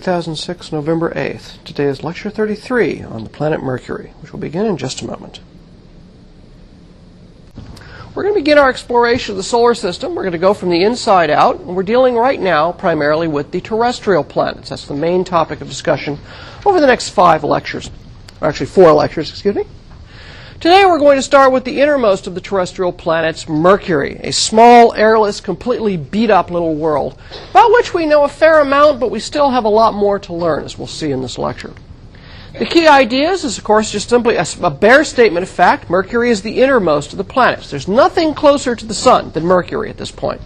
2006, November 8th. Today is lecture 33 on the planet Mercury, which will begin in just a moment. We're going to begin our exploration of the solar system. We're going to go from the inside out, and we're dealing right now primarily with the terrestrial planets. That's the main topic of discussion over the next five lectures, or actually four lectures, excuse me. Today we're going to start with the innermost of the terrestrial planets, Mercury, a small, airless, completely beat up little world, about which we know a fair amount, but we still have a lot more to learn, as we'll see in this lecture. The key ideas is, of course, just simply a, a, bare statement of fact. Mercury is the innermost of the planets. There's nothing closer to the Sun than Mercury at this point.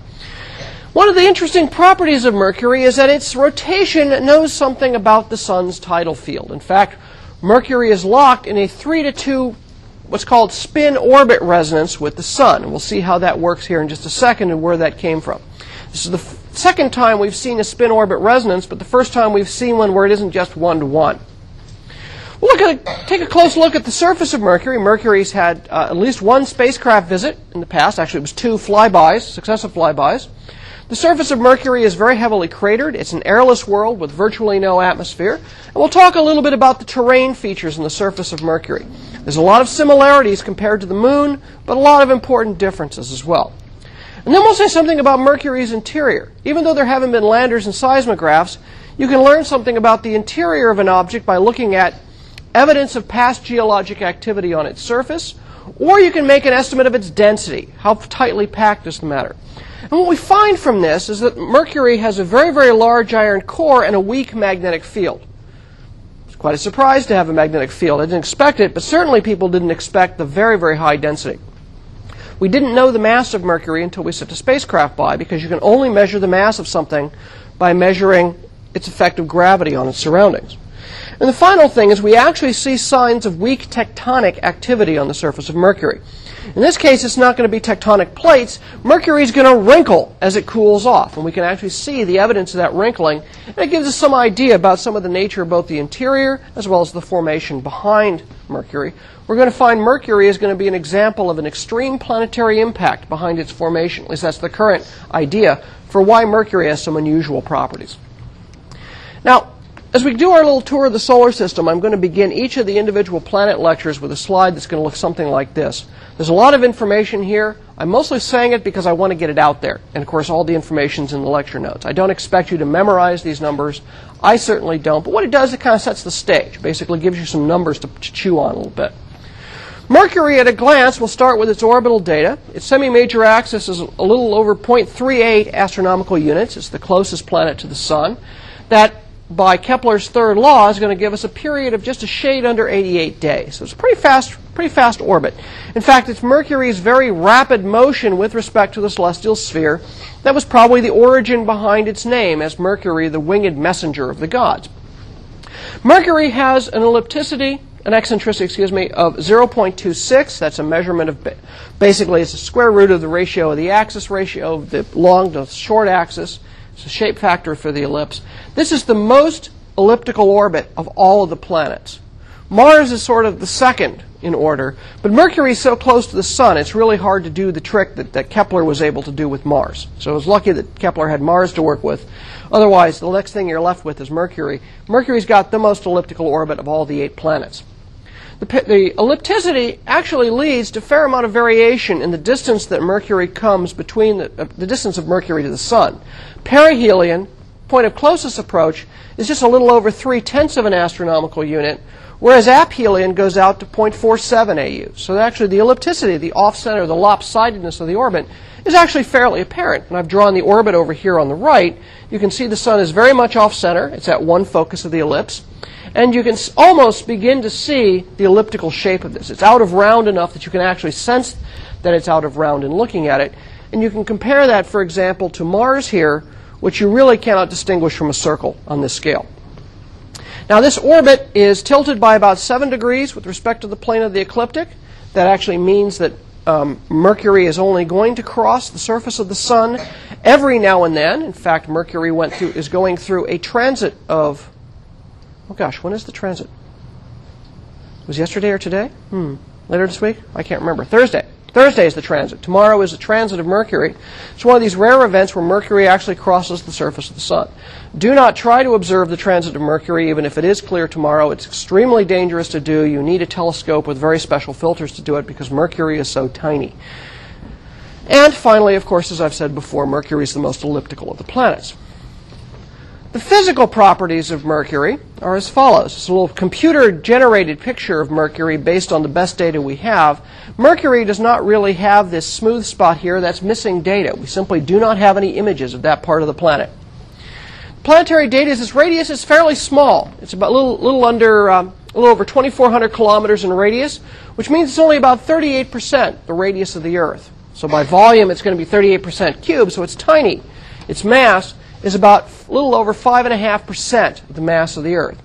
One of the interesting properties of Mercury is that its rotation knows something about the Sun's tidal field. In fact, Mercury is locked in a 3 to 2 what's called spin orbit resonance with the sun. And we'll see how that works here in just a second and where that came from. This is the f- second time we've seen a spin orbit resonance, but the first time we've seen one where it isn't just one to one. We'll look at, take a close look at the surface of Mercury. Mercury's had uh, at least one spacecraft visit in the past. Actually, it was two flybys, successive flybys. The surface of Mercury is very heavily cratered. It's an airless world with virtually no atmosphere. And we'll talk a little bit about the terrain features on the surface of Mercury. There's a lot of similarities compared to the Moon, but a lot of important differences as well. And then we'll say something about Mercury's interior. Even though there haven't been landers and seismographs, you can learn something about the interior of an object by looking at evidence of past geologic activity on its surface, or you can make an estimate of its density. How tightly packed is the matter? And what we find from this is that Mercury has a very, very large iron core and a weak magnetic field. It's quite a surprise to have a magnetic field. I didn't expect it, but certainly people didn't expect the very, very high density. We didn't know the mass of Mercury until we sent a spacecraft by because you can only measure the mass of something by measuring its effective gravity on its surroundings. And the final thing is we actually see signs of weak tectonic activity on the surface of Mercury. In this case, it's not going to be tectonic plates. Mercury is going to wrinkle as it cools off, and we can actually see the evidence of that wrinkling. And it gives us some idea about some of the nature of both the interior as well as the formation behind Mercury. We're going to find Mercury is going to be an example of an extreme planetary impact behind its formation. At least that's the current idea for why Mercury has some unusual properties. Now, as we do our little tour of the solar system, I'm going to begin each of the individual planet lectures with a slide that's going to look something like this. There's a lot of information here. I'm mostly saying it because I want to get it out there. And of course, all the information's in the lecture notes. I don't expect you to memorize these numbers. I certainly don't. But what it does, it kind of sets the stage. Basically gives you some numbers to, to chew on a little bit. Mercury, at a glance, will start with its orbital data. Its semi-major axis is a little over 0.38 astronomical units. It's the closest planet to the Sun. That by Kepler's third law is going to give us a period of just a shade under 88 days. So it's a pretty fast, pretty fast orbit. In fact, it's Mercury's very rapid motion with respect to the celestial sphere that was probably the origin behind its name as Mercury, the winged messenger of the gods. Mercury has an ellipticity, an eccentricity, excuse me, of 0.26. That's a measurement of basically it's the square root of the ratio of the axis ratio of the long to short axis. It's a shape factor for the ellipse. This is the most elliptical orbit of all of the planets. Mars is sort of the second in order, but Mercury is so close to the Sun, it's really hard to do the trick that, that Kepler was able to do with Mars. So it was lucky that Kepler had Mars to work with. Otherwise, the next thing you're left with is Mercury. Mercury's got the most elliptical orbit of all the eight planets. The, the, ellipticity actually leads to a fair amount of variation in the distance that Mercury comes between the, uh, the distance of Mercury to the Sun. Perihelion, point of closest approach, is just a little over three tenths of an astronomical unit, whereas aphelion goes out to 0.47 AU. So actually, the ellipticity, the off-center, the lopsidedness of the orbit, is actually fairly apparent. And I've drawn the orbit over here on the right. You can see the sun is very much off-center. It's at one focus of the ellipse. And you can almost begin to see the elliptical shape of this. It's out of round enough that you can actually sense that it's out of round in looking at it. And you can compare that, for example, to Mars here, which you really cannot distinguish from a circle on this scale. Now, this orbit is tilted by about 7 degrees with respect to the plane of the ecliptic. That actually means that um, Mercury is only going to cross the surface of the Sun every now and then. In fact, Mercury went through, is going through a transit of, oh gosh, when is the transit? Was yesterday or today? Hmm. Later this week? I can't remember. Thursday. Thursday is the transit. Tomorrow is the transit of Mercury. It's one of these rare events where Mercury actually crosses the surface of the Sun. Do not try to observe the transit of Mercury, even if it is clear tomorrow. It's extremely dangerous to do. You need a telescope with very special filters to do it because Mercury is so tiny. And finally, of course, as I've said before, Mercury is the most elliptical of the planets. The physical properties of Mercury are as follows. It's a little computer generated picture of Mercury based on the best data we have. Mercury does not really have this smooth spot here that's missing data. We simply do not have any images of that part of the planet. Planetary data is its radius is fairly small. It's about a little, little under um, a little over 2,400 kilometers in radius, which means it's only about 38% the radius of the Earth. So by volume, it's going to be 38% cubed, so it's tiny. Its mass is about a little over 5.5% of the mass of the Earth.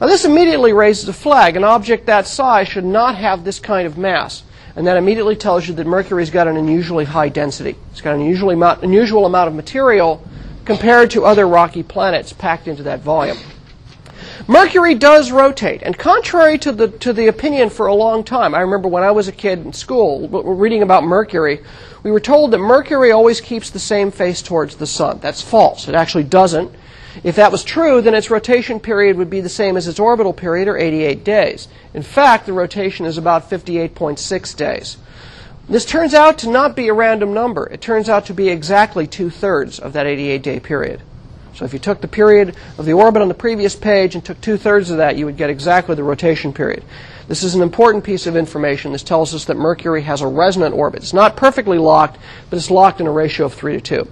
Now, this immediately raises a flag. An object that size should not have this kind of mass. And that immediately tells you that Mercury's got an unusually high density. It's got an unusually unusual amount of material compared to other rocky planets packed into that volume. Mercury does rotate, and contrary to the, to the opinion for a long time, I remember when I was a kid in school reading about Mercury, we were told that Mercury always keeps the same face towards the sun. That's false. It actually doesn't. If that was true, then its rotation period would be the same as its orbital period, or 88 days. In fact, the rotation is about 58.6 days. This turns out to not be a random number. It turns out to be exactly two thirds of that 88 day period. So if you took the period of the orbit on the previous page and took two thirds of that, you would get exactly the rotation period. This is an important piece of information. This tells us that Mercury has a resonant orbit. It's not perfectly locked, but it's locked in a ratio of 3 to 2.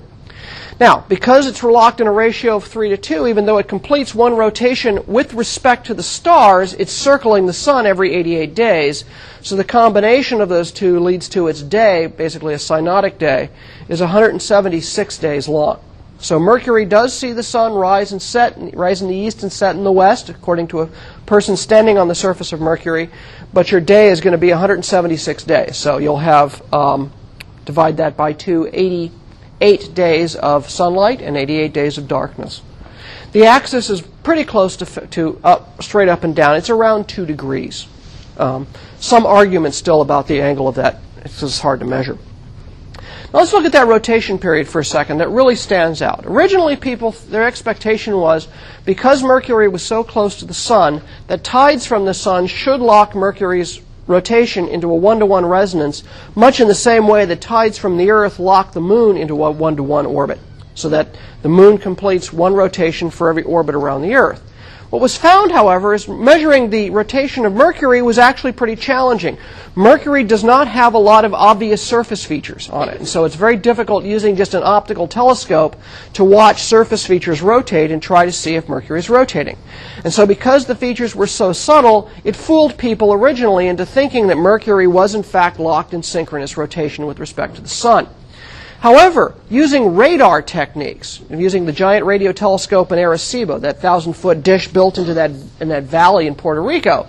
Now, because it's locked in a ratio of 3 to 2, even though it completes one rotation with respect to the stars, it's circling the sun every 88 days. So the combination of those two leads to its day, basically a synodic day, is 176 days long. So Mercury does see the sun rise and set, rise in the east and set in the west, according to a person standing on the surface of Mercury. But your day is going to be 176 days. So you'll have um, divide that by two, 88 days of sunlight and 88 days of darkness. The axis is pretty close to, to up, straight up and down. It's around two degrees. Um, some argument still about the angle of that. It's just hard to measure. Now let's look at that rotation period for a second. That really stands out. Originally, people, their expectation was because Mercury was so close to the Sun, that tides from the Sun should lock Mercury's rotation into a one to one resonance, much in the same way that tides from the Earth lock the Moon into a one to one orbit, so that the Moon completes one rotation for every orbit around the Earth. What was found, however, is measuring the rotation of Mercury was actually pretty challenging. Mercury does not have a lot of obvious surface features on it, and so it's very difficult using just an optical telescope to watch surface features rotate and try to see if Mercury is rotating. And so because the features were so subtle, it fooled people originally into thinking that Mercury was in fact locked in synchronous rotation with respect to the Sun. However, using radar techniques, using the giant radio telescope in Arecibo, that thousand foot dish built into that, in that valley in Puerto Rico,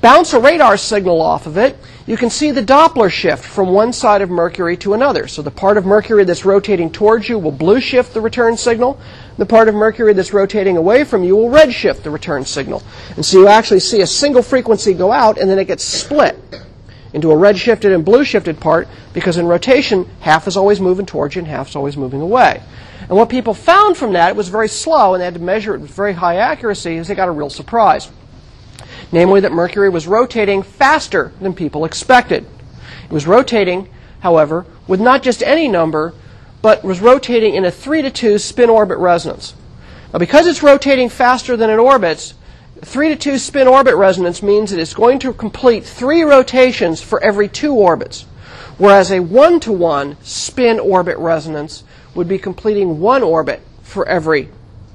bounce a radar signal off of it, you can see the Doppler shift from one side of Mercury to another. So the part of Mercury that's rotating towards you will blue shift the return signal. The part of Mercury that's rotating away from you will red shift the return signal. And so you actually see a single frequency go out and then it gets split into a red shifted and blue shifted part because in rotation, half is always moving towards you and half is always moving away. And what people found from that, it was very slow and they had to measure it with very high accuracy, is they got a real surprise. Namely, that Mercury was rotating faster than people expected. It was rotating, however, with not just any number, but was rotating in a 3 to 2 spin orbit resonance. Now, because it's rotating faster than it orbits, 3 to 2 spin orbit resonance means that it's going to complete three rotations for every two orbits, whereas a 1 to 1 spin orbit resonance would be completing one orbit for every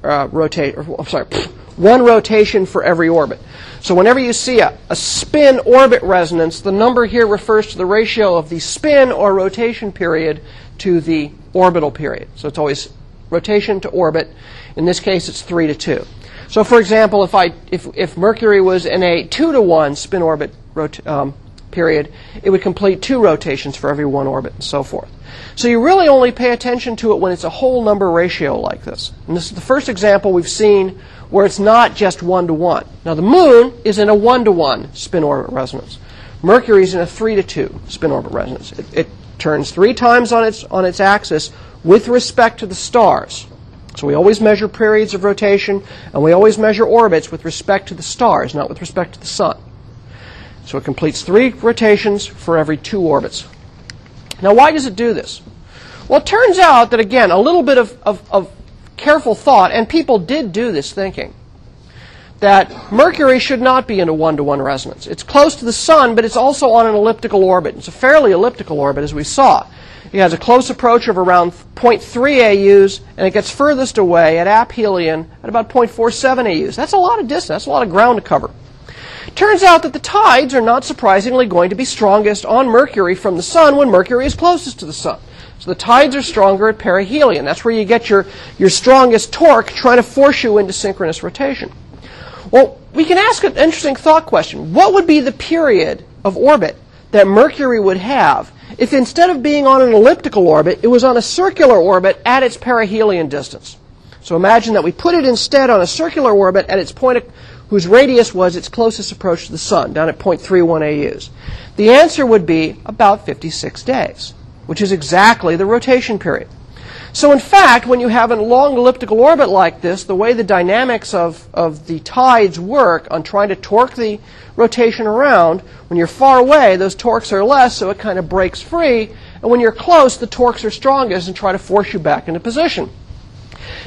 uh, rotate, or, sorry, one rotation for every orbit. So whenever you see a, a spin orbit resonance, the number here refers to the ratio of the spin or rotation period to the orbital period. So it's always rotation to orbit. In this case, it's 3 to 2. So, for example, if, I, if, if Mercury was in a 2 to 1 spin orbit rot- um, period, it would complete two rotations for every one orbit and so forth. So you really only pay attention to it when it's a whole number ratio like this. And this is the first example we've seen where it's not just 1 to 1. Now, the moon is in a 1 to 1 spin orbit resonance. Mercury is in a 3 to 2 spin orbit resonance. It, it turns three times on its, on its axis with respect to the stars. So we always measure periods of rotation, and we always measure orbits with respect to the stars, not with respect to the sun. So it completes three rotations for every two orbits. Now, why does it do this? Well, it turns out that, again, a little bit of, of, of careful thought, and people did do this thinking, that Mercury should not be in a one to one resonance. It's close to the Sun, but it's also on an elliptical orbit. It's a fairly elliptical orbit, as we saw. It has a close approach of around 0.3 AUs, and it gets furthest away at aphelion at about 0.47 AUs. That's a lot of distance. That's a lot of ground to cover. Turns out that the tides are not surprisingly going to be strongest on Mercury from the Sun when Mercury is closest to the Sun. So the tides are stronger at perihelion. That's where you get your, your strongest torque trying to force you into synchronous rotation. Well, we can ask an interesting thought question. What would be the period of orbit that Mercury would have if instead of being on an elliptical orbit, it was on a circular orbit at its perihelion distance? So imagine that we put it instead on a circular orbit at its point of, whose radius was its closest approach to the sun, down at 0.31 AUs. The answer would be about 56 days, which is exactly the rotation period. So, in fact, when you have a long elliptical orbit like this, the way the dynamics of, of the tides work on trying to torque the rotation around, when you're far away, those torques are less, so it kind of breaks free. And when you're close, the torques are strongest and try to force you back into position.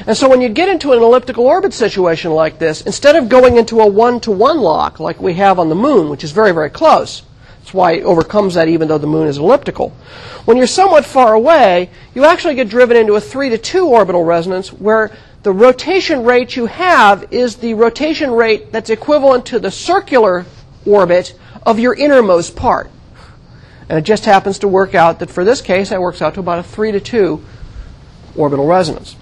And so when you get into an elliptical orbit situation like this, instead of going into a one to one lock like we have on the moon, which is very, very close, why it overcomes that even though the moon is elliptical. When you're somewhat far away, you actually get driven into a 3 to 2 orbital resonance where the rotation rate you have is the rotation rate that's equivalent to the circular orbit of your innermost part. And it just happens to work out that for this case, that works out to about a 3 to 2 orbital resonance,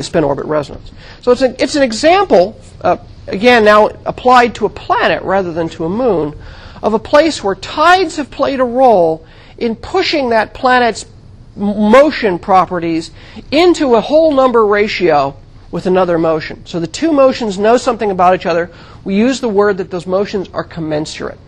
spin orbit resonance. So it's an, it's an example, uh, again, now applied to a planet rather than to a moon, of a place where tides have played a role in pushing that planet's motion properties into a whole number ratio with another motion. So the two motions know something about each other. We use the word that those motions are commensurate.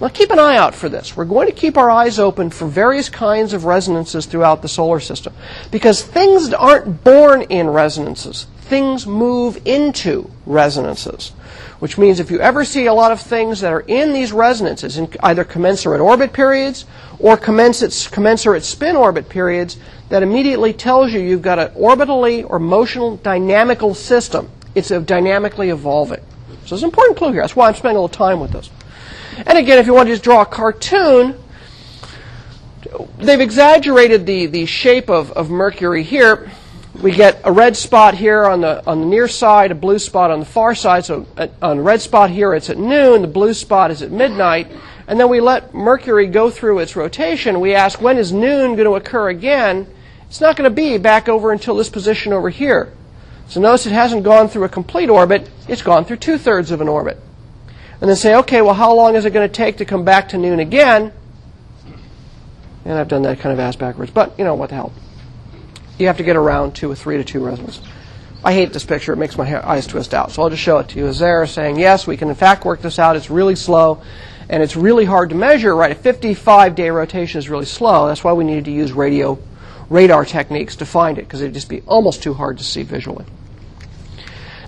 Now keep an eye out for this. We're going to keep our eyes open for various kinds of resonances throughout the solar system because things aren't born in resonances. Things move into resonances which means if you ever see a lot of things that are in these resonances, in either commensurate orbit periods or commensurate, spin orbit periods, that immediately tells you you've got an orbitally or motional dynamical system. It's a dynamically evolving. So it's an important clue here. That's why I'm spending a little time with this. And again, if you want to just draw a cartoon, they've exaggerated the, the shape of, of Mercury here we get a red spot here on the on the near side, a blue spot on the far side. So at, on the red spot here, it's at noon. The blue spot is at midnight. And then we let Mercury go through its rotation. We ask when is noon going to occur again? It's not going to be back over until this position over here. So notice it hasn't gone through a complete orbit. It's gone through two thirds of an orbit. And then say, okay, well, how long is it going to take to come back to noon again? And I've done that kind of ass backwards, but you know what the hell you have to get around to a 3 to 2 resonance. I hate this picture. It makes my eyes twist out. So I'll just show it to you. As there saying, yes, we can in fact work this out. It's really slow, and it's really hard to measure, right? A 55-day rotation is really slow. That's why we needed to use radio radar techniques to find it, because it'd just be almost too hard to see visually.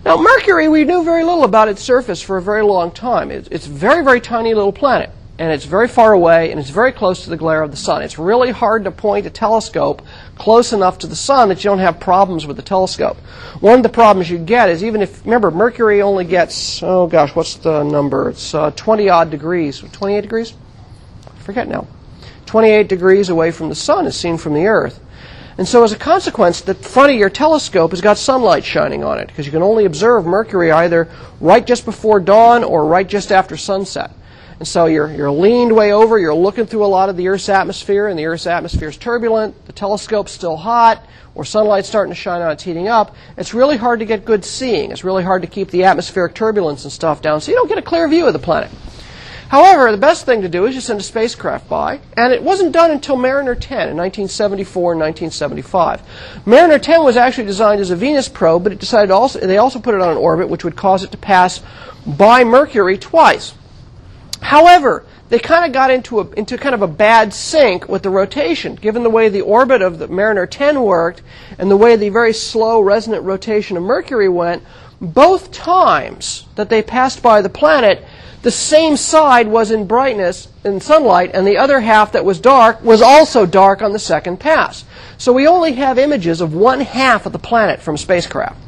Now, Mercury, we knew very little about its surface for a very long time. It's, it's a very, very tiny little planet and it's very far away and it's very close to the glare of the sun. It's really hard to point a telescope close enough to the sun that you don't have problems with the telescope. One of the problems you get is even if, remember, Mercury only gets, oh gosh, what's the number? It's uh, 20 odd degrees. 28 degrees? I forget now. 28 degrees away from the sun is seen from the Earth. And so, as a consequence, the front of your telescope has got sunlight shining on it because you can only observe Mercury either right just before dawn or right just after sunset. And so you're, you're leaned way over, you're looking through a lot of the Earth's atmosphere, and the Earth's atmosphere is turbulent, the telescope's still hot, or sunlight's starting to shine on, it's heating up. It's really hard to get good seeing. It's really hard to keep the atmospheric turbulence and stuff down, so you don't get a clear view of the planet. However, the best thing to do is just send a spacecraft by, and it wasn't done until Mariner 10 in 1974 and 1975. Mariner 10 was actually designed as a Venus probe, but it decided also, they also put it on an orbit which would cause it to pass by Mercury twice. However, they kind of got into, a, into kind of a bad sync with the rotation, given the way the orbit of the Mariner 10 worked and the way the very slow resonant rotation of Mercury went. Both times that they passed by the planet, the same side was in brightness in sunlight, and the other half that was dark was also dark on the second pass. So we only have images of one half of the planet from spacecraft.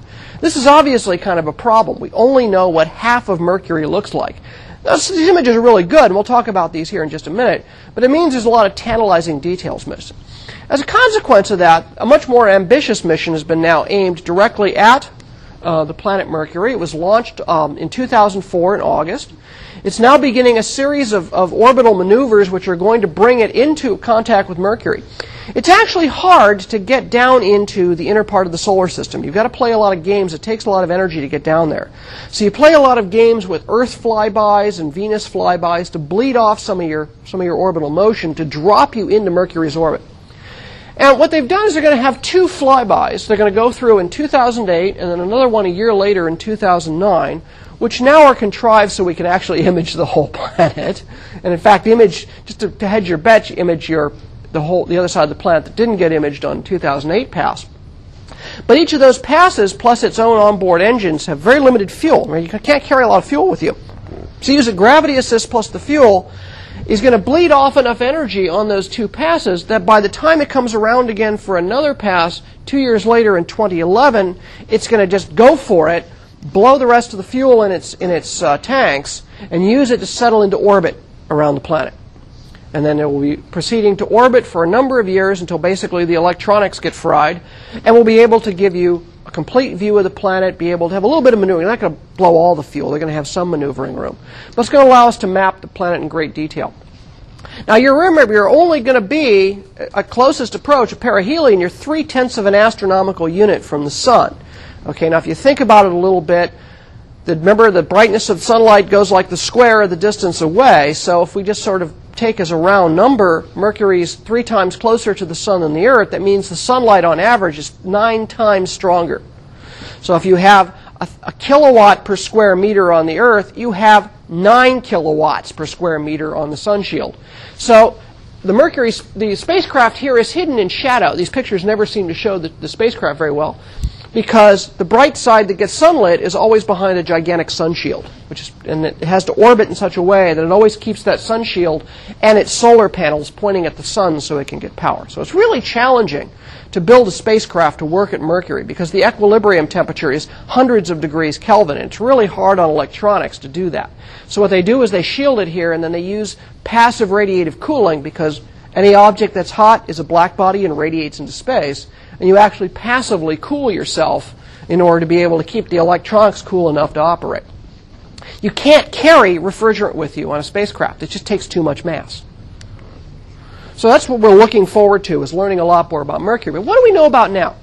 This is obviously kind of a problem. We only know what half of Mercury looks like. Now, these images are really good, and we'll talk about these here in just a minute, but it means there's a lot of tantalizing details missing. As a consequence of that, a much more ambitious mission has been now aimed directly at uh, the planet Mercury. It was launched um, in 2004 in August. It's now beginning a series of, of orbital maneuvers which are going to bring it into contact with Mercury. It's actually hard to get down into the inner part of the solar system. You've got to play a lot of games. It takes a lot of energy to get down there. So you play a lot of games with Earth flybys and Venus flybys to bleed off some of your, some of your orbital motion to drop you into Mercury's orbit. And what they've done is they're going to have two flybys. They're going to go through in 2008 and then another one a year later in 2009 which now are contrived so we can actually image the whole planet. And in fact, image just to, to hedge your bet, you image your the whole the other side of the planet that didn't get imaged on 2008 pass. But each of those passes, plus its own onboard engines, have very limited fuel. Right? You can't carry a lot of fuel with you. So you use a gravity assist plus the fuel is going to bleed off enough energy on those two passes that by the time it comes around again for another pass two years later in 2011, it's going to just go for it blow the rest of the fuel in its, in its uh, tanks, and use it to settle into orbit around the planet. And then it will be proceeding to orbit for a number of years until basically the electronics get fried, and we'll be able to give you a complete view of the planet, be able to have a little bit of maneuvering. They're not going to blow all the fuel, they're going to have some maneuvering room. But it's going to allow us to map the planet in great detail. Now, you remember, you're only going to be, a closest approach, a perihelion, you're three tenths of an astronomical unit from the sun. Okay, now if you think about it a little bit, the, remember the brightness of sunlight goes like the square of the distance away. So if we just sort of take as a round number, Mercury's three times closer to the sun than the Earth, that means the sunlight on average is nine times stronger. So if you have a, a kilowatt per square meter on the Earth, you have nine kilowatts per square meter on the sun shield. So the Mercury, the spacecraft here is hidden in shadow. These pictures never seem to show the, the spacecraft very well because the bright side that gets sunlit is always behind a gigantic sun shield, which is, and it has to orbit in such a way that it always keeps that sun shield and its solar panels pointing at the sun so it can get power. So it's really challenging to build a spacecraft to work at Mercury because the equilibrium temperature is hundreds of degrees Kelvin, and it's really hard on electronics to do that. So what they do is they shield it here, and then they use passive radiative cooling because any object that's hot is a black body and radiates into space and you actually passively cool yourself in order to be able to keep the electronics cool enough to operate. You can't carry refrigerant with you on a spacecraft. It just takes too much mass. So that's what we're looking forward to is learning a lot more about Mercury. But what do we know about now?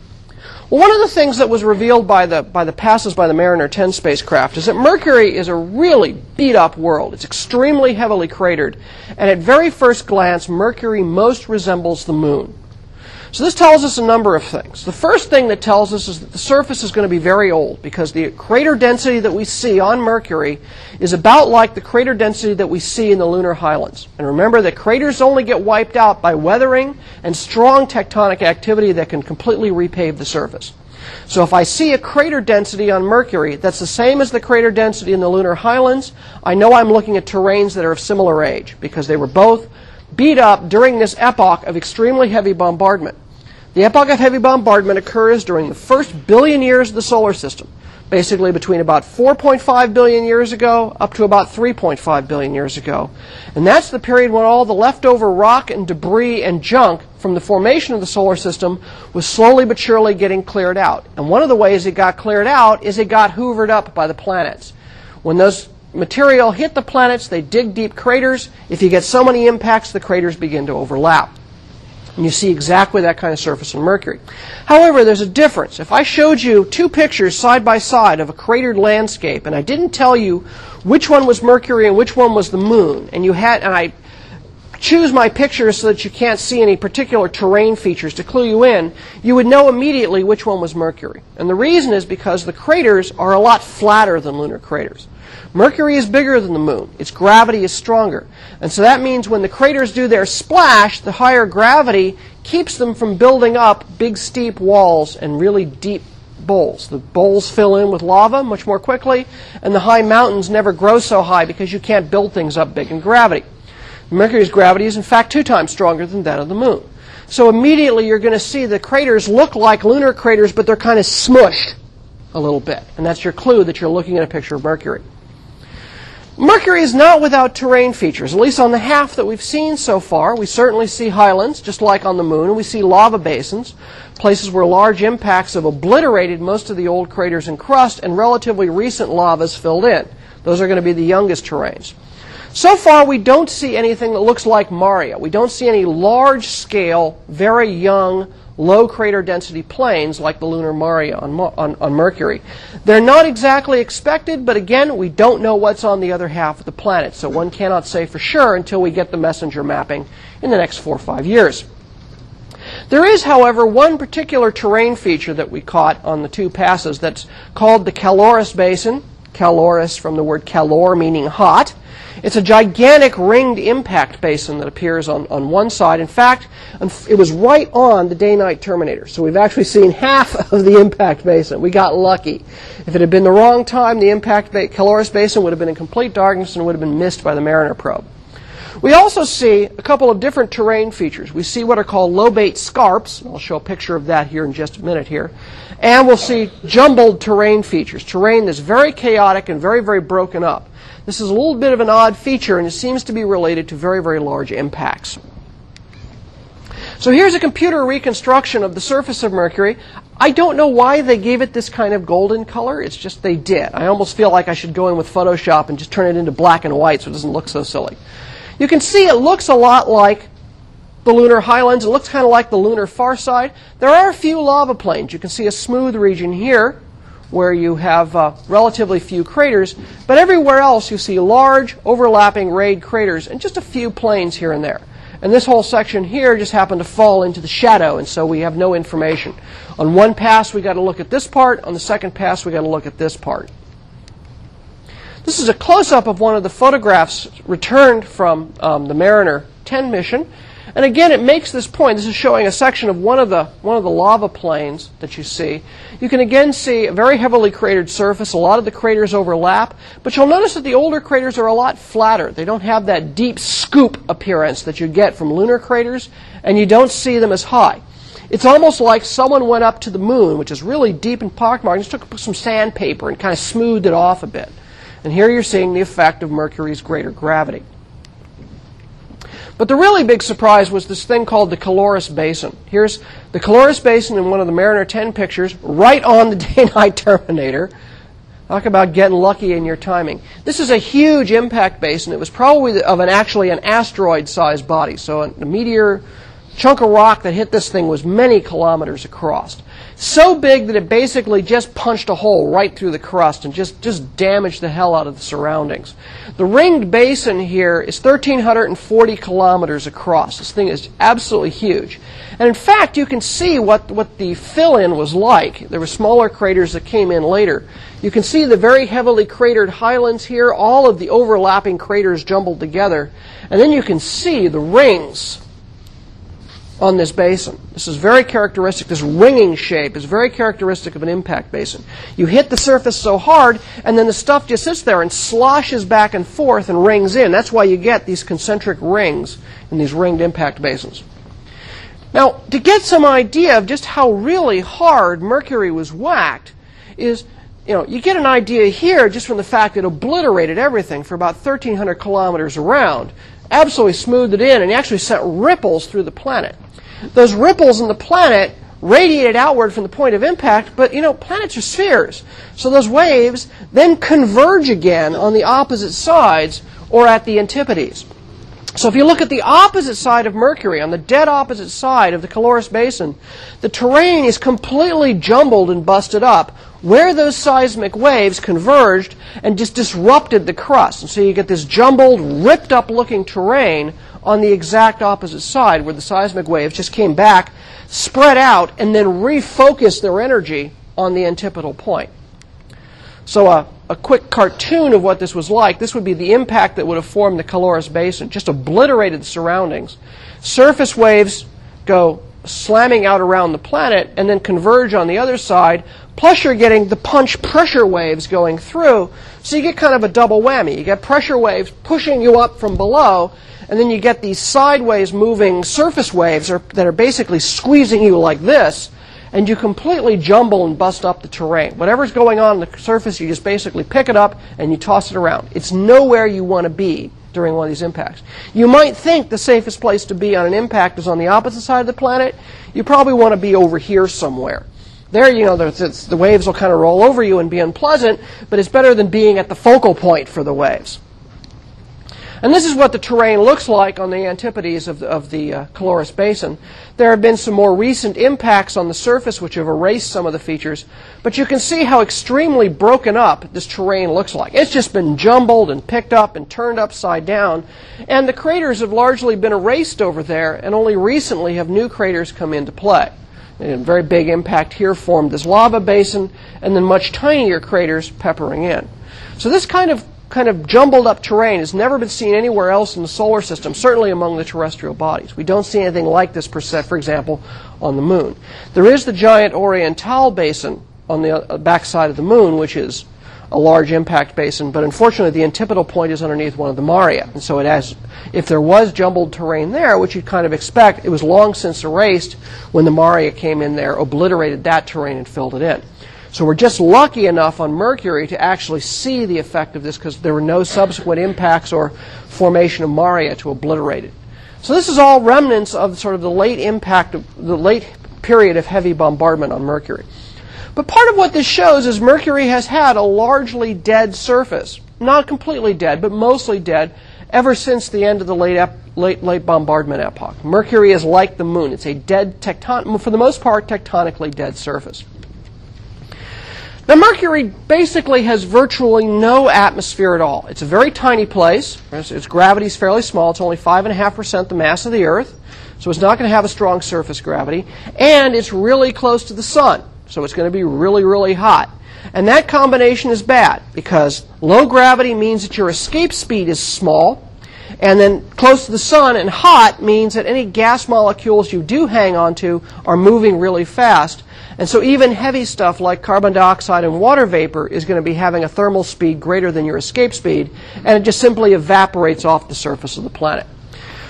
Well, one of the things that was revealed by the, by the passes by the Mariner 10 spacecraft is that Mercury is a really beat up world. It's extremely heavily cratered. And at very first glance, Mercury most resembles the moon. So this tells us a number of things. The first thing that tells us is that the surface is going to be very old because the crater density that we see on Mercury is about like the crater density that we see in the lunar highlands. And remember that craters only get wiped out by weathering and strong tectonic activity that can completely repave the surface. So if I see a crater density on Mercury that's the same as the crater density in the lunar highlands, I know I'm looking at terrains that are of similar age because they were both beat up during this epoch of extremely heavy bombardment. The epoch of heavy bombardment occurs during the first billion years of the solar system, basically between about 4.5 billion years ago up to about 3.5 billion years ago. And that's the period when all the leftover rock and debris and junk from the formation of the solar system was slowly but surely getting cleared out. And one of the ways it got cleared out is it got hoovered up by the planets. When those material hit the planets, they dig deep craters. If you get so many impacts, the craters begin to overlap. And you see exactly that kind of surface on Mercury. However, there's a difference. If I showed you two pictures side by side of a cratered landscape, and I didn't tell you which one was Mercury and which one was the moon, and you had, and I choose my pictures so that you can't see any particular terrain features to clue you in, you would know immediately which one was Mercury. And the reason is because the craters are a lot flatter than lunar craters. Mercury is bigger than the moon. Its gravity is stronger. And so that means when the craters do their splash, the higher gravity keeps them from building up big steep walls and really deep bowls. The bowls fill in with lava much more quickly, and the high mountains never grow so high because you can't build things up big in gravity. Mercury's gravity is in fact two times stronger than that of the moon. So immediately you're going to see the craters look like lunar craters, but they're kind of smushed a little bit. And that's your clue that you're looking at a picture of Mercury. Mercury is not without terrain features, at least on the half that we've seen so far. We certainly see highlands, just like on the moon, we see lava basins, places where large impacts have obliterated most of the old craters and crust, and relatively recent lavas filled in. Those are going to be the youngest terrains. So far, we don't see anything that looks like Maria. We don't see any large scale, very young low crater density plains like the lunar Maria on, on, on, Mercury. They're not exactly expected, but again, we don't know what's on the other half of the planet, so one cannot say for sure until we get the messenger mapping in the next four or five years. There is, however, one particular terrain feature that we caught on the two passes that's called the Caloris Basin. Caloris from the word calor, meaning hot. It's a gigantic ringed impact basin that appears on, on one side. In fact, um, it was right on the day night terminator. So we've actually seen half of the impact basin. We got lucky. If it had been the wrong time, the impact ba- Caloris basin would have been in complete darkness and would have been missed by the Mariner probe. We also see a couple of different terrain features. We see what are called lobate scarps. I'll show a picture of that here in just a minute here. And we'll see jumbled terrain features, terrain that's very chaotic and very, very broken up. This is a little bit of an odd feature, and it seems to be related to very, very large impacts. So here's a computer reconstruction of the surface of Mercury. I don't know why they gave it this kind of golden color. It's just they did. I almost feel like I should go in with Photoshop and just turn it into black and white so it doesn't look so silly. You can see it looks a lot like the lunar highlands. It looks kind of like the lunar far side. There are a few lava plains. You can see a smooth region here where you have uh, relatively few craters, but everywhere else you see large, overlapping rayed craters and just a few plains here and there. And this whole section here just happened to fall into the shadow, and so we have no information. On one pass, we got to look at this part. On the second pass, we got to look at this part. This is a close-up of one of the photographs returned from um, the Mariner 10 mission. And again, it makes this point. This is showing a section of one of the one of the lava plains that you see. You can again see a very heavily cratered surface. A lot of the craters overlap, but you'll notice that the older craters are a lot flatter. They don't have that deep scoop appearance that you get from lunar craters, and you don't see them as high. It's almost like someone went up to the moon, which is really deep and pockmarked, and just took some sandpaper and kind of smoothed it off a bit. And here you're seeing the effect of Mercury's greater gravity. But the really big surprise was this thing called the Caloris Basin. Here's the Caloris Basin in one of the Mariner 10 pictures, right on the day-night terminator. Talk about getting lucky in your timing. This is a huge impact basin. It was probably of an actually an asteroid-sized body. So a meteor chunk of rock that hit this thing was many kilometers across. So big that it basically just punched a hole right through the crust and just, just damaged the hell out of the surroundings. The ringed basin here is 1,340 kilometers across. This thing is absolutely huge. And in fact, you can see what, what the fill in was like. There were smaller craters that came in later. You can see the very heavily cratered highlands here, all of the overlapping craters jumbled together. And then you can see the rings on this basin. This is very characteristic. This ringing shape is very characteristic of an impact basin. You hit the surface so hard, and then the stuff just sits there and sloshes back and forth and rings in. That's why you get these concentric rings in these ringed impact basins. Now, to get some idea of just how really hard Mercury was whacked, is you know, you get an idea here just from the fact that it obliterated everything for about 1,300 kilometers around, absolutely smoothed it in, and actually sent ripples through the planet those ripples in the planet radiated outward from the point of impact, but you know, planets are spheres. So those waves then converge again on the opposite sides or at the antipodes. So if you look at the opposite side of Mercury, on the dead opposite side of the Caloris Basin, the terrain is completely jumbled and busted up where those seismic waves converged and just disrupted the crust. And so you get this jumbled, ripped up looking terrain on the exact opposite side where the seismic waves just came back, spread out, and then refocused their energy on the antipodal point. So a, a quick cartoon of what this was like, this would be the impact that would have formed the Caloris Basin, just obliterated the surroundings. Surface waves go slamming out around the planet and then converge on the other side, plus you're getting the punch pressure waves going through. So you get kind of a double whammy. You get pressure waves pushing you up from below, and then you get these sideways moving surface waves that are basically squeezing you like this, and you completely jumble and bust up the terrain. Whatever's going on on the surface, you just basically pick it up and you toss it around. It's nowhere you want to be during one of these impacts. You might think the safest place to be on an impact is on the opposite side of the planet. You probably want to be over here somewhere. There, you know, the waves will kind of roll over you and be unpleasant, but it's better than being at the focal point for the waves. And this is what the terrain looks like on the antipodes of the, of the uh, Caloris Basin. There have been some more recent impacts on the surface which have erased some of the features, but you can see how extremely broken up this terrain looks like. It's just been jumbled and picked up and turned upside down, and the craters have largely been erased over there, and only recently have new craters come into play. A very big impact here formed this lava basin, and then much tinier craters peppering in. So this kind of kind of jumbled up terrain has never been seen anywhere else in the solar system, certainly among the terrestrial bodies. We don't see anything like this, per se, for example, on the moon. There is the giant Orientale basin on the uh, backside of the moon, which is a large impact basin, but unfortunately the antipodal point is underneath one of the Maria. And so it has, if there was jumbled terrain there, which you'd kind of expect, it was long since erased when the Maria came in there, obliterated that terrain, and filled it in. So we're just lucky enough on Mercury to actually see the effect of this because there were no subsequent impacts or formation of Maria to obliterate it. So this is all remnants of sort of the late impact of the late period of heavy bombardment on Mercury. But part of what this shows is Mercury has had a largely dead surface. Not completely dead, but mostly dead ever since the end of the late, ep- late, late bombardment epoch. Mercury is like the moon. It's a dead tecton, for the most part, tectonically dead surface. Now, Mercury basically has virtually no atmosphere at all. It's a very tiny place. Its gravity is fairly small. It's only 5.5% the mass of the Earth, so it's not going to have a strong surface gravity. And it's really close to the sun, so it's going to be really, really hot. And that combination is bad because low gravity means that your escape speed is small, and then close to the sun and hot means that any gas molecules you do hang onto are moving really fast. And so even heavy stuff like carbon dioxide and water vapor is going to be having a thermal speed greater than your escape speed, and it just simply evaporates off the surface of the planet.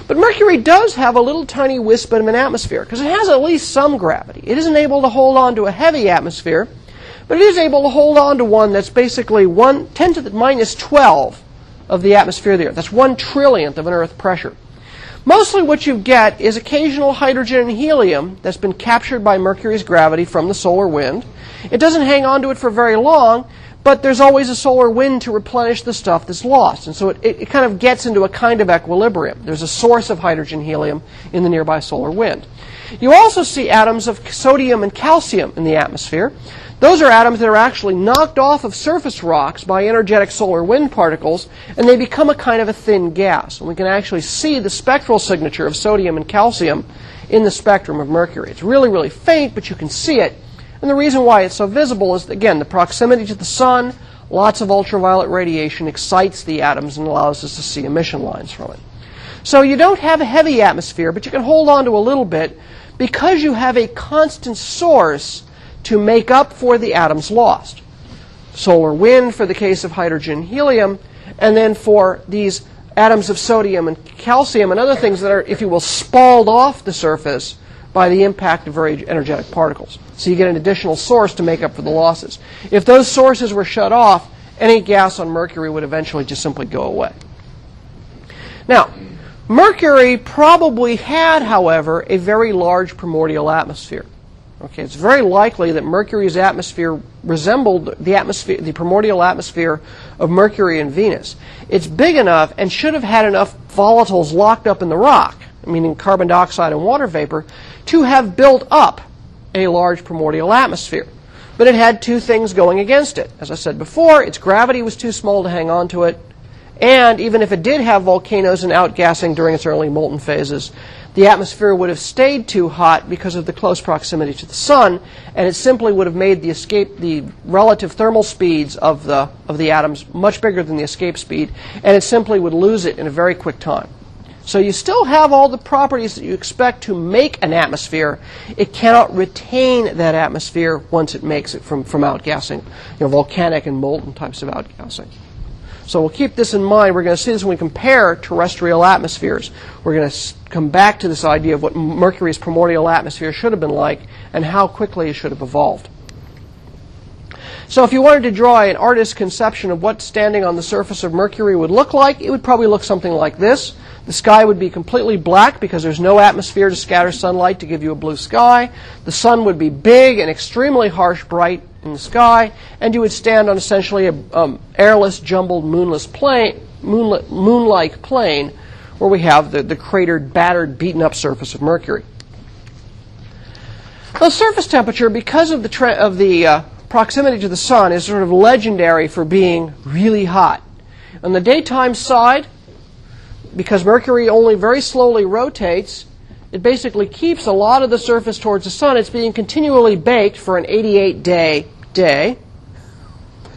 But Mercury does have a little tiny wisp of an atmosphere because it has at least some gravity. It isn't able to hold on to a heavy atmosphere, but it is able to hold on to one that's basically one, 10 to the minus 12 of the atmosphere of the Earth. That's one trillionth of an Earth pressure. Mostly what you get is occasional hydrogen and helium that's been captured by Mercury's gravity from the solar wind. It doesn't hang on to it for very long, but there's always a solar wind to replenish the stuff that's lost. And so it, it, it kind of gets into a kind of equilibrium. There's a source of hydrogen helium in the nearby solar wind. You also see atoms of sodium and calcium in the atmosphere. Those are atoms that are actually knocked off of surface rocks by energetic solar wind particles, and they become a kind of a thin gas. And we can actually see the spectral signature of sodium and calcium in the spectrum of Mercury. It's really, really faint, but you can see it. And the reason why it's so visible is, again, the proximity to the sun, lots of ultraviolet radiation excites the atoms and allows us to see emission lines from it. So you don't have a heavy atmosphere, but you can hold on to a little bit because you have a constant source to make up for the atoms lost. Solar wind for the case of hydrogen helium, and then for these atoms of sodium and calcium and other things that are, if you will, spalled off the surface by the impact of very energetic particles. So you get an additional source to make up for the losses. If those sources were shut off, any gas on Mercury would eventually just simply go away. Now, Mercury probably had, however, a very large primordial atmosphere. Okay, it's very likely that Mercury's atmosphere resembled the atmosphere, the primordial atmosphere of Mercury and Venus. It's big enough and should have had enough volatiles locked up in the rock, meaning carbon dioxide and water vapor, to have built up a large primordial atmosphere. But it had two things going against it. As I said before, its gravity was too small to hang on to it, And even if it did have volcanoes and outgassing during its early molten phases, the atmosphere would have stayed too hot because of the close proximity to the sun, and it simply would have made the escape, the relative thermal speeds of the, of the atoms much bigger than the escape speed, and it simply would lose it in a very quick time. So you still have all the properties that you expect to make an atmosphere. It cannot retain that atmosphere once it makes it from, from outgassing, you know, volcanic and molten types of outgassing. So we'll keep this in mind. We're going to see this when we compare terrestrial atmospheres. We're going to come back to this idea of what Mercury's primordial atmosphere should have been like and how quickly it should have evolved. So if you wanted to draw an artist's conception of what standing on the surface of Mercury would look like, it would probably look something like this. The sky would be completely black because there's no atmosphere to scatter sunlight to give you a blue sky. The sun would be big and extremely harsh, bright in the sky, and you would stand on essentially a um, airless, jumbled, moonless plane, moonlit, moon-like plane, where we have the, the cratered, battered, beaten-up surface of Mercury. The surface temperature, because of the, tre- of the uh, proximity to the sun, is sort of legendary for being really hot. On the daytime side, because Mercury only very slowly rotates, it basically keeps a lot of the surface towards the sun. It's being continually baked for an 88 day day.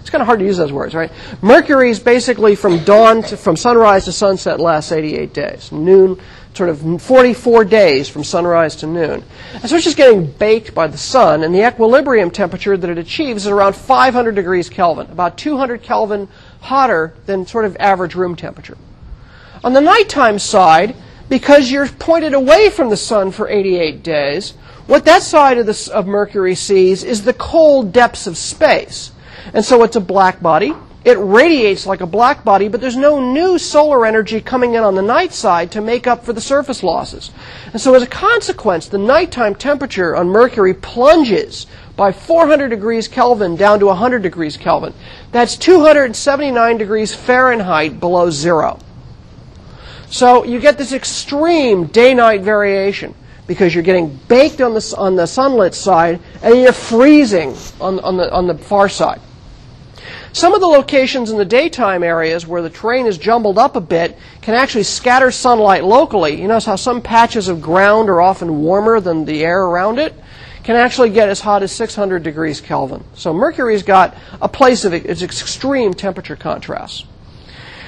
It's kind of hard to use those words, right? Mercury is basically from dawn to, from sunrise to sunset lasts 88 days. Noon, sort of 44 days from sunrise to noon. And so it's just getting baked by the sun, and the equilibrium temperature that it achieves is around 500 degrees Kelvin, about 200 Kelvin hotter than sort of average room temperature. On the nighttime side, because you're pointed away from the sun for 88 days, what that side of, the, of Mercury sees is the cold depths of space. And so it's a black body. It radiates like a black body, but there's no new solar energy coming in on the night side to make up for the surface losses. And so as a consequence, the nighttime temperature on Mercury plunges by 400 degrees Kelvin down to 100 degrees Kelvin. That's 279 degrees Fahrenheit below zero. So you get this extreme day-night variation because you're getting baked on the, on the sunlit side and you're freezing on, on, the, on the far side. Some of the locations in the daytime areas where the terrain is jumbled up a bit can actually scatter sunlight locally. You notice how some patches of ground are often warmer than the air around it? Can actually get as hot as 600 degrees Kelvin. So Mercury's got a place of its extreme temperature contrasts.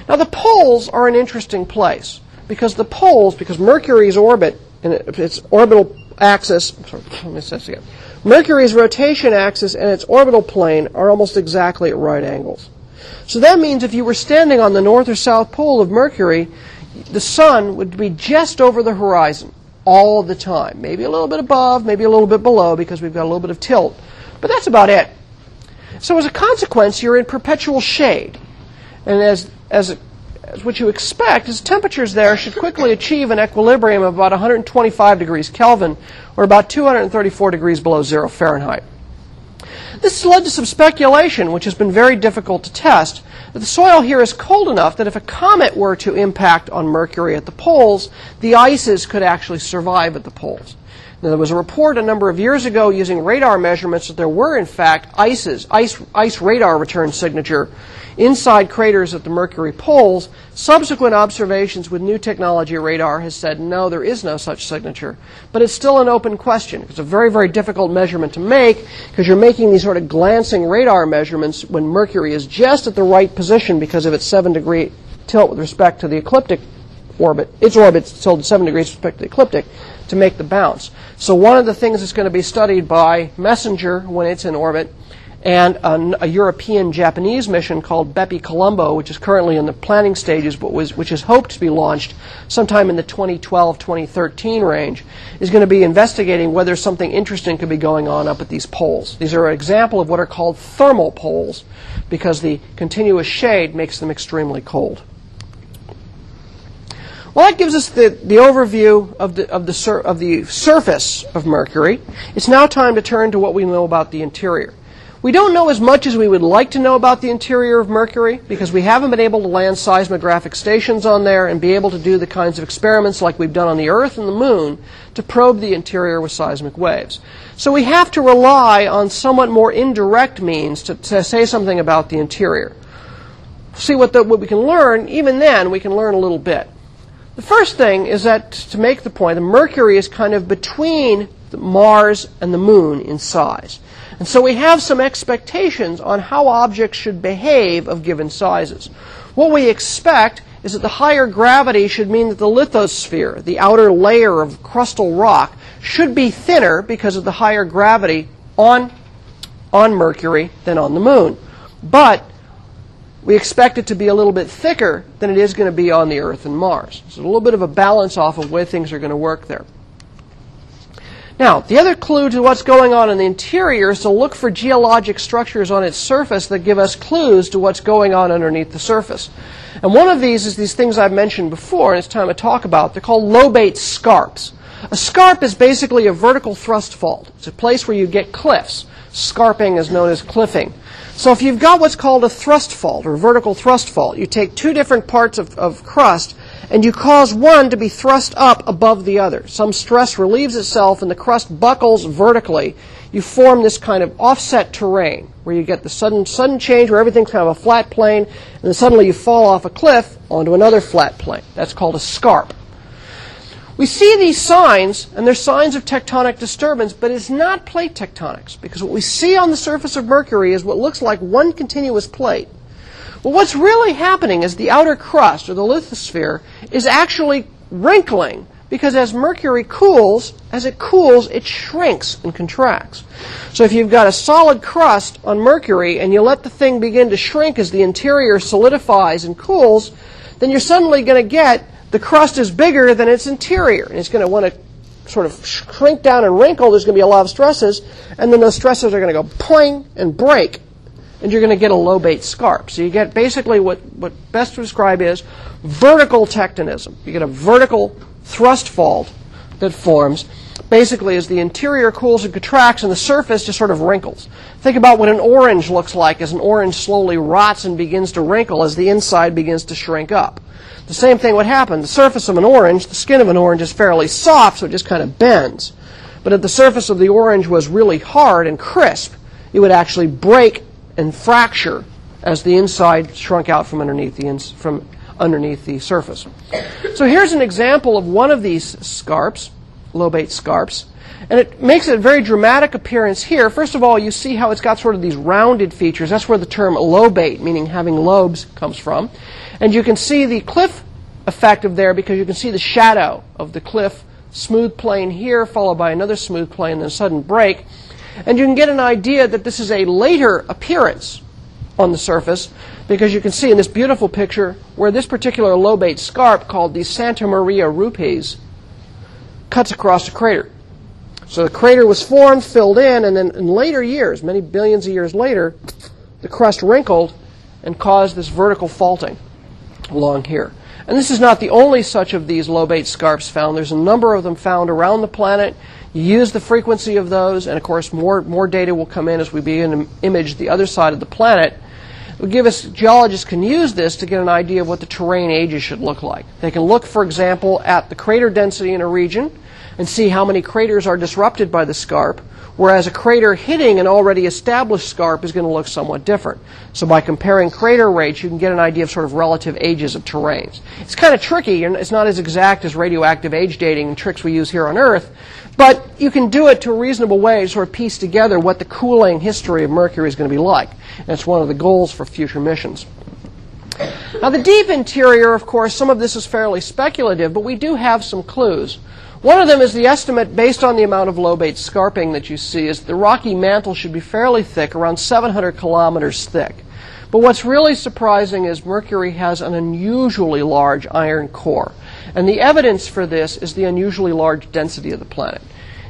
Now, the poles are an interesting place because the poles, because Mercury's orbit and its orbital axis, sorry, let me say this again. Mercury's rotation axis and its orbital plane are almost exactly at right angles. So that means if you were standing on the north or south pole of Mercury, the sun would be just over the horizon all the time. Maybe a little bit above, maybe a little bit below because we've got a little bit of tilt. But that's about it. So as a consequence, you're in perpetual shade. And as as, as what you expect is temperatures there should quickly achieve an equilibrium of about 125 degrees Kelvin, or about 234 degrees below zero Fahrenheit. This has led to some speculation, which has been very difficult to test, that the soil here is cold enough that if a comet were to impact on Mercury at the poles, the ices could actually survive at the poles. Now, there was a report a number of years ago using radar measurements that there were, in fact, ices, ice, ice radar return signature inside craters at the Mercury poles. Subsequent observations with new technology radar has said no, there is no such signature. But it's still an open question. It's a very, very difficult measurement to make because you're making these sort of glancing radar measurements when Mercury is just at the right position because of its seven degree tilt with respect to the ecliptic orbit. Its orbit's tilted seven degrees with respect to the ecliptic to make the bounce. So one of the things that's going to be studied by MESSENGER when it's in orbit and a, a European Japanese mission called Bepi Colombo, which is currently in the planning stages, but was, which is hoped to be launched sometime in the 2012 2013 range, is going to be investigating whether something interesting could be going on up at these poles. These are an example of what are called thermal poles because the continuous shade makes them extremely cold. Well, that gives us the, the overview of the, of, the sur- of the surface of Mercury. It's now time to turn to what we know about the interior. We don't know as much as we would like to know about the interior of Mercury because we haven't been able to land seismographic stations on there and be able to do the kinds of experiments like we've done on the Earth and the Moon to probe the interior with seismic waves. So we have to rely on somewhat more indirect means to, to say something about the interior. see what, the, what we can learn, even then, we can learn a little bit. The first thing is that, to make the point, the Mercury is kind of between Mars and the Moon in size. And so we have some expectations on how objects should behave of given sizes. What we expect is that the higher gravity should mean that the lithosphere, the outer layer of crustal rock, should be thinner because of the higher gravity on, on Mercury than on the Moon. But we expect it to be a little bit thicker than it is going to be on the Earth and Mars. So a little bit of a balance off of where things are going to work there. Now, the other clue to what's going on in the interior is to look for geologic structures on its surface that give us clues to what's going on underneath the surface. And one of these is these things I've mentioned before, and it's time to talk about. They're called lobate scarps. A scarp is basically a vertical thrust fault. It's a place where you get cliffs. Scarping is known as cliffing. So if you've got what's called a thrust fault or vertical thrust fault, you take two different parts of, of crust and you cause one to be thrust up above the other. Some stress relieves itself and the crust buckles vertically. You form this kind of offset terrain where you get the sudden sudden change where everything's kind of a flat plane and then suddenly you fall off a cliff onto another flat plane. That's called a scarp. We see these signs, and they're signs of tectonic disturbance, but it's not plate tectonics, because what we see on the surface of Mercury is what looks like one continuous plate. But what's really happening is the outer crust, or the lithosphere, is actually wrinkling because as Mercury cools, as it cools, it shrinks and contracts. So if you've got a solid crust on Mercury and you let the thing begin to shrink as the interior solidifies and cools, then you're suddenly going to get the crust is bigger than its interior. And it's going to want to sort of shrink down and wrinkle. There's going to be a lot of stresses. And then those stresses are going to go poing and break and you're going to get a lobate scarp. So you get basically what, what best to describe is vertical tectonism. You get a vertical thrust fault that forms basically as the interior cools and contracts and the surface just sort of wrinkles. Think about what an orange looks like as an orange slowly rots and begins to wrinkle as the inside begins to shrink up. The same thing would happen. The surface of an orange, the skin of an orange is fairly soft, so it just kind of bends. But if the surface of the orange was really hard and crisp, it would actually break and fracture as the inside shrunk out from underneath the, ins- from underneath the surface. So here's an example of one of these scarps, lobate scarps. And it makes a very dramatic appearance here. First of all, you see how it's got sort of these rounded features. That's where the term lobate, meaning having lobes, comes from. And you can see the cliff effect of there because you can see the shadow of the cliff, smooth plane here, followed by another smooth plane, then a sudden break. And you can get an idea that this is a later appearance on the surface because you can see in this beautiful picture where this particular lobate scarp called the Santa Maria Rupes cuts across the crater. So the crater was formed, filled in, and then in later years, many billions of years later, the crust wrinkled and caused this vertical faulting along here. And this is not the only such of these lobate scarps found. There's a number of them found around the planet. You use the frequency of those, and of course, more, more data will come in as we begin to image the other side of the planet. It will give us, geologists can use this to get an idea of what the terrain ages should look like. They can look, for example, at the crater density in a region and see how many craters are disrupted by the scarp, whereas a crater hitting an already established scarp is going to look somewhat different. So by comparing crater rates, you can get an idea of sort of relative ages of terrains. It's kind of tricky, and it's not as exact as radioactive age dating and tricks we use here on Earth, but you can do it to a reasonable way to sort of piece together what the cooling history of Mercury is going to be like. And it's one of the goals for future missions. Now, the deep interior, of course, some of this is fairly speculative, but we do have some clues. One of them is the estimate based on the amount of lobate scarping that you see is the rocky mantle should be fairly thick, around 700 kilometers thick. But what's really surprising is Mercury has an unusually large iron core. And the evidence for this is the unusually large density of the planet.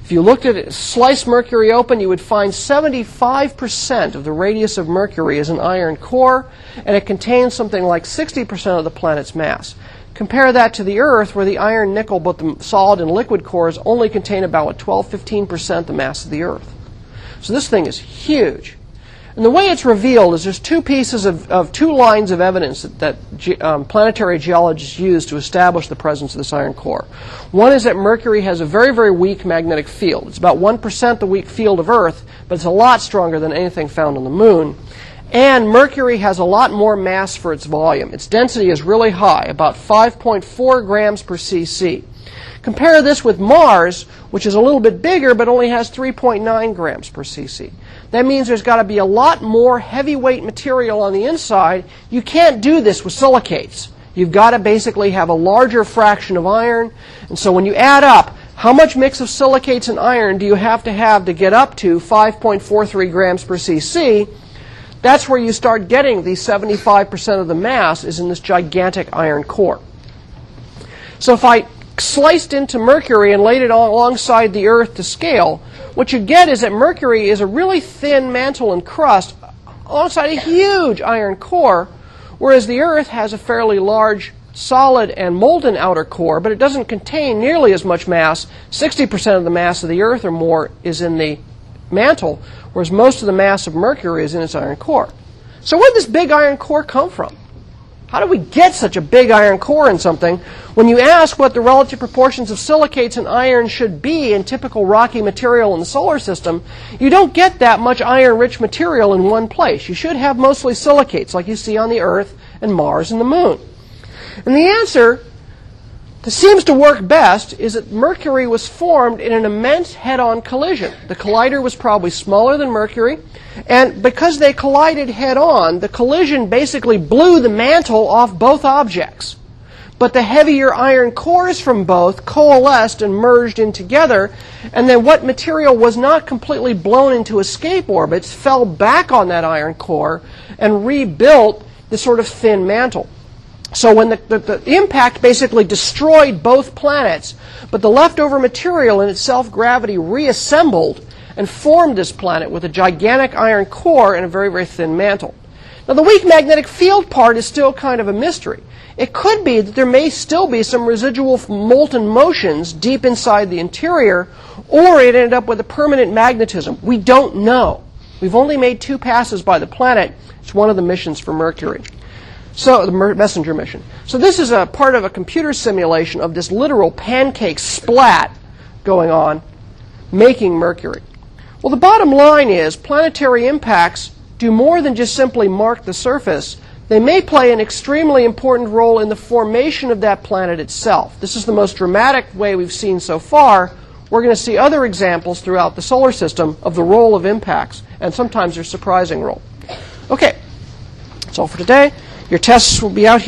If you looked at it, Mercury open, you would find 75% of the radius of Mercury is an iron core, and it contains something like 60% of the planet's mass. Compare that to the Earth, where the iron, nickel, both the solid and liquid cores only contain about 12 15% the mass of the Earth. So this thing is huge. And the way it's revealed is there's two pieces of, of two lines of evidence that, that ge- um, planetary geologists use to establish the presence of this iron core. One is that Mercury has a very, very weak magnetic field. It's about 1% the weak field of Earth, but it's a lot stronger than anything found on the Moon. And Mercury has a lot more mass for its volume. Its density is really high, about 5.4 grams per cc. Compare this with Mars, which is a little bit bigger but only has 3.9 grams per cc. That means there's got to be a lot more heavyweight material on the inside. You can't do this with silicates. You've got to basically have a larger fraction of iron. And so when you add up, how much mix of silicates and iron do you have to have to get up to 5.43 grams per cc? That's where you start getting the 75% of the mass is in this gigantic iron core. So if I sliced into Mercury and laid it alongside the Earth to scale, what you get is that Mercury is a really thin mantle and crust alongside a huge iron core, whereas the Earth has a fairly large solid and molten outer core, but it doesn't contain nearly as much mass. 60% of the mass of the Earth or more is in the mantle, whereas most of the mass of Mercury is in its iron core. So where did this big iron core come from? How do we get such a big iron core in something? When you ask what the relative proportions of silicates and iron should be in typical rocky material in the solar system, you don't get that much iron rich material in one place. You should have mostly silicates, like you see on the Earth and Mars and the Moon. And the answer that seems to work best is that Mercury was formed in an immense head on collision. The collider was probably smaller than Mercury, and because they collided head on, the collision basically blew the mantle off both objects. But the heavier iron cores from both coalesced and merged in together, and then what material was not completely blown into escape orbits fell back on that iron core and rebuilt the sort of thin mantle. So when the, the, the, impact basically destroyed both planets, but the leftover material in its self-gravity reassembled and formed this planet with a gigantic iron core and a very, very thin mantle. Now the weak magnetic field part is still kind of a mystery. It could be that there may still be some residual molten motions deep inside the interior, or it ended up with a permanent magnetism. We don't know. We've only made two passes by the planet. It's one of the missions for Mercury. So the MESSENGER mission. So this is a part of a computer simulation of this literal pancake splat going on, making Mercury. Well, the bottom line is planetary impacts do more than just simply mark the surface. They may play an extremely important role in the formation of that planet itself. This is the most dramatic way we've seen so far. We're going to see other examples throughout the solar system of the role of impacts, and sometimes their surprising role. Okay, that's all for today. Your tests will be out here.